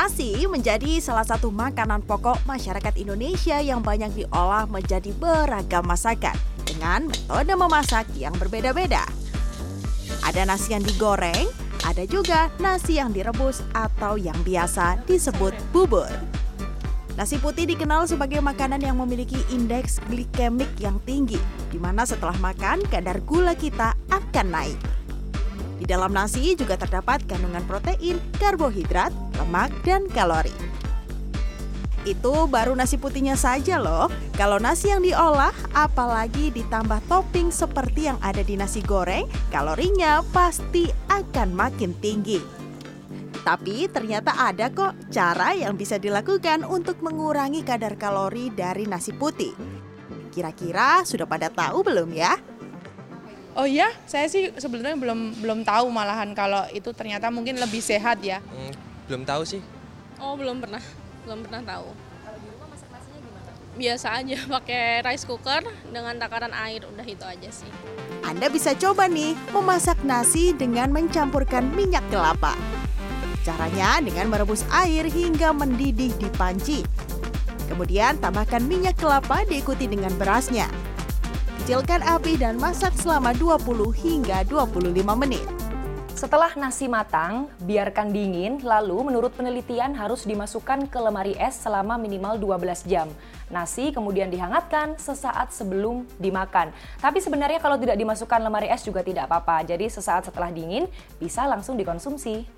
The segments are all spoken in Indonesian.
Nasi menjadi salah satu makanan pokok masyarakat Indonesia yang banyak diolah menjadi beragam masakan dengan metode memasak yang berbeda-beda. Ada nasi yang digoreng, ada juga nasi yang direbus atau yang biasa disebut bubur. Nasi putih dikenal sebagai makanan yang memiliki indeks glikemik yang tinggi, di mana setelah makan kadar gula kita akan naik. Di dalam nasi juga terdapat kandungan protein, karbohidrat, lemak, dan kalori. Itu baru nasi putihnya saja loh. Kalau nasi yang diolah, apalagi ditambah topping seperti yang ada di nasi goreng, kalorinya pasti akan makin tinggi. Tapi ternyata ada kok cara yang bisa dilakukan untuk mengurangi kadar kalori dari nasi putih. Kira-kira sudah pada tahu belum ya? Oh iya, saya sih sebenarnya belum belum tahu malahan kalau itu ternyata mungkin lebih sehat ya. Hmm, belum tahu sih. Oh belum pernah, belum pernah tahu. Kalau di rumah masak nasinya gimana? Biasa aja, pakai rice cooker dengan takaran air, udah itu aja sih. Anda bisa coba nih memasak nasi dengan mencampurkan minyak kelapa. Caranya dengan merebus air hingga mendidih di panci. Kemudian tambahkan minyak kelapa diikuti dengan berasnya. Kecilkan api dan masak selama 20 hingga 25 menit. Setelah nasi matang, biarkan dingin, lalu menurut penelitian harus dimasukkan ke lemari es selama minimal 12 jam. Nasi kemudian dihangatkan sesaat sebelum dimakan. Tapi sebenarnya kalau tidak dimasukkan lemari es juga tidak apa-apa, jadi sesaat setelah dingin bisa langsung dikonsumsi.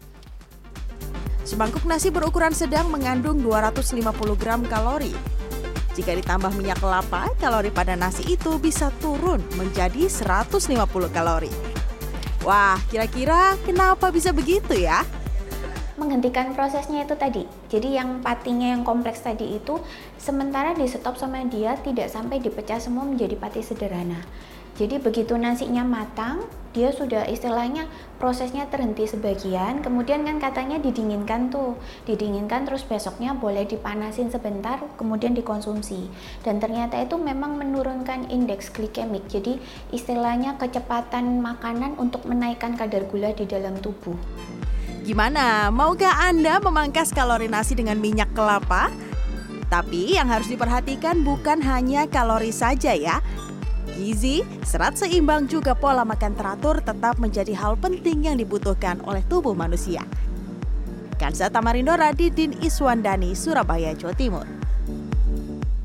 Semangkuk nasi berukuran sedang mengandung 250 gram kalori. Jika ditambah minyak kelapa, kalori pada nasi itu bisa turun menjadi 150 kalori. Wah, kira-kira kenapa bisa begitu ya? Menghentikan prosesnya itu tadi. Jadi yang patinya yang kompleks tadi itu sementara di stop sama dia tidak sampai dipecah semua menjadi pati sederhana. Jadi begitu nasinya matang, dia sudah istilahnya prosesnya terhenti sebagian, kemudian kan katanya didinginkan tuh, didinginkan terus besoknya boleh dipanasin sebentar, kemudian dikonsumsi. Dan ternyata itu memang menurunkan indeks glikemik, jadi istilahnya kecepatan makanan untuk menaikkan kadar gula di dalam tubuh. Gimana? Maukah Anda memangkas kalori nasi dengan minyak kelapa? Tapi yang harus diperhatikan bukan hanya kalori saja ya, Gizi, serat seimbang juga pola makan teratur tetap menjadi hal penting yang dibutuhkan oleh tubuh manusia. Kansa Tamarindora Didin Iswandani, Surabaya, Jawa Timur.